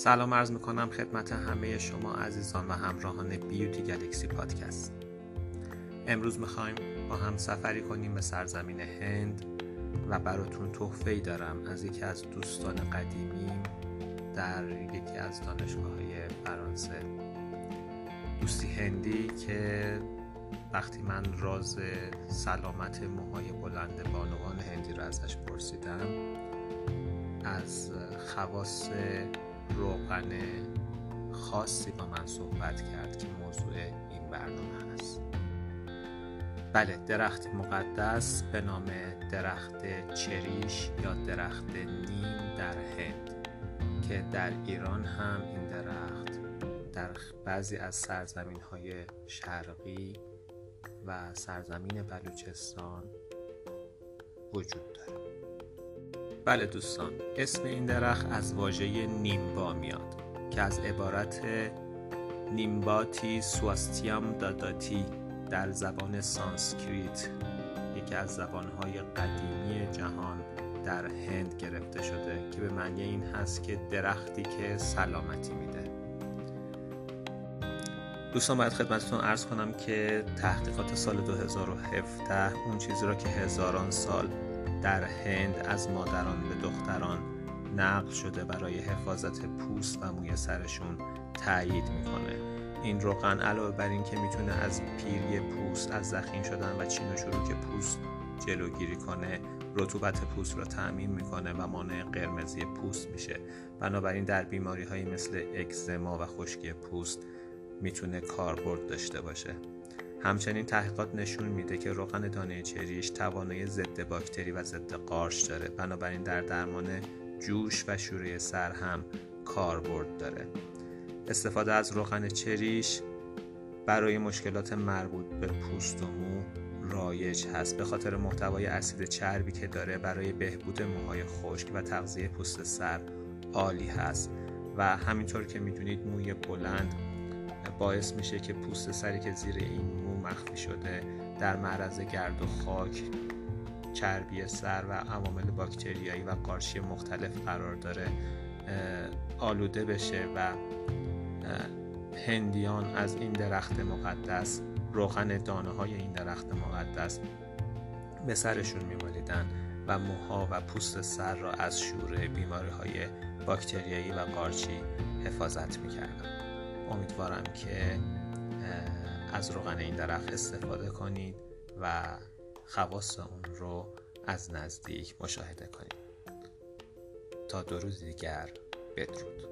سلام عرض می‌کنم خدمت همه شما عزیزان و همراهان بیوتی گلکسی پادکست. امروز می‌خوایم با هم سفری کنیم به سرزمین هند و براتون تحفه ای دارم. از یکی از دوستان قدیمیم در یکی از دانشگاه های فرانسه. دوستی هندی که وقتی من راز سلامت موهای بلند بانوان هندی رو ازش پرسیدم از خواص روغن خاصی با من صحبت کرد که موضوع این برنامه هست بله درخت مقدس به نام درخت چریش یا درخت نیم در هند که در ایران هم این درخت در بعضی از سرزمین های شرقی و سرزمین بلوچستان وجود داره. بله دوستان اسم این درخت از واژه نیمبا میاد که از عبارت نیمباتی سواستیام داداتی در زبان سانسکریت یکی از زبانهای قدیمی جهان در هند گرفته شده که به معنی این هست که درختی که سلامتی میده. دوستان باید خدمتتون ارز کنم که تحقیقات سال 2017 اون چیزی را که هزاران سال در هند از مادران به دختران نقل شده برای حفاظت پوست و موی سرشون تایید می‌کنه. این روغن علاوه بر این که می‌تونه از پیری پوست از زخیم شدن و چین و چروک پوست جلوگیری کنه رطوبت پوست رو تعمین می‌کنه و مانع قرمزی پوست میشه. بنابراین در بیماری هایی مثل اکزما و خشکی پوست می‌تونه کاربرد داشته باشه. همچنین تحقیقات نشون میده که روغن دانه چریش توانایی ضد باکتری و ضد قارش داره. بنابراین در درمان جوش و شوره سر هم کاربرد داره. استفاده از روغن چریش برای مشکلات مربوط به پوست و مو رایج هست. به خاطر محتوای اسید چربی که داره برای بهبود موهای خشک و تغذیه پوست سر عالی هست. و همینطور که می‌دونید موی بلند باعث میشه که پوست سری که زیر این مو مخفی شده در معرض گرد و خاک چربی سر و عوامل باکتریایی و قارچی مختلف قرار داره آلوده بشه و هندیان از این درخت مقدس روغن دانه های این درخت مقدس به سرشون میمالیدن و موها و پوست سر را از شوره بیماری های باکتریایی و قارچی حفاظت می‌کردن. امیدوارم که از روغن این درخت استفاده کنید و خواص اون رو از نزدیک مشاهده کنید. تا دو روز دیگر بدرود.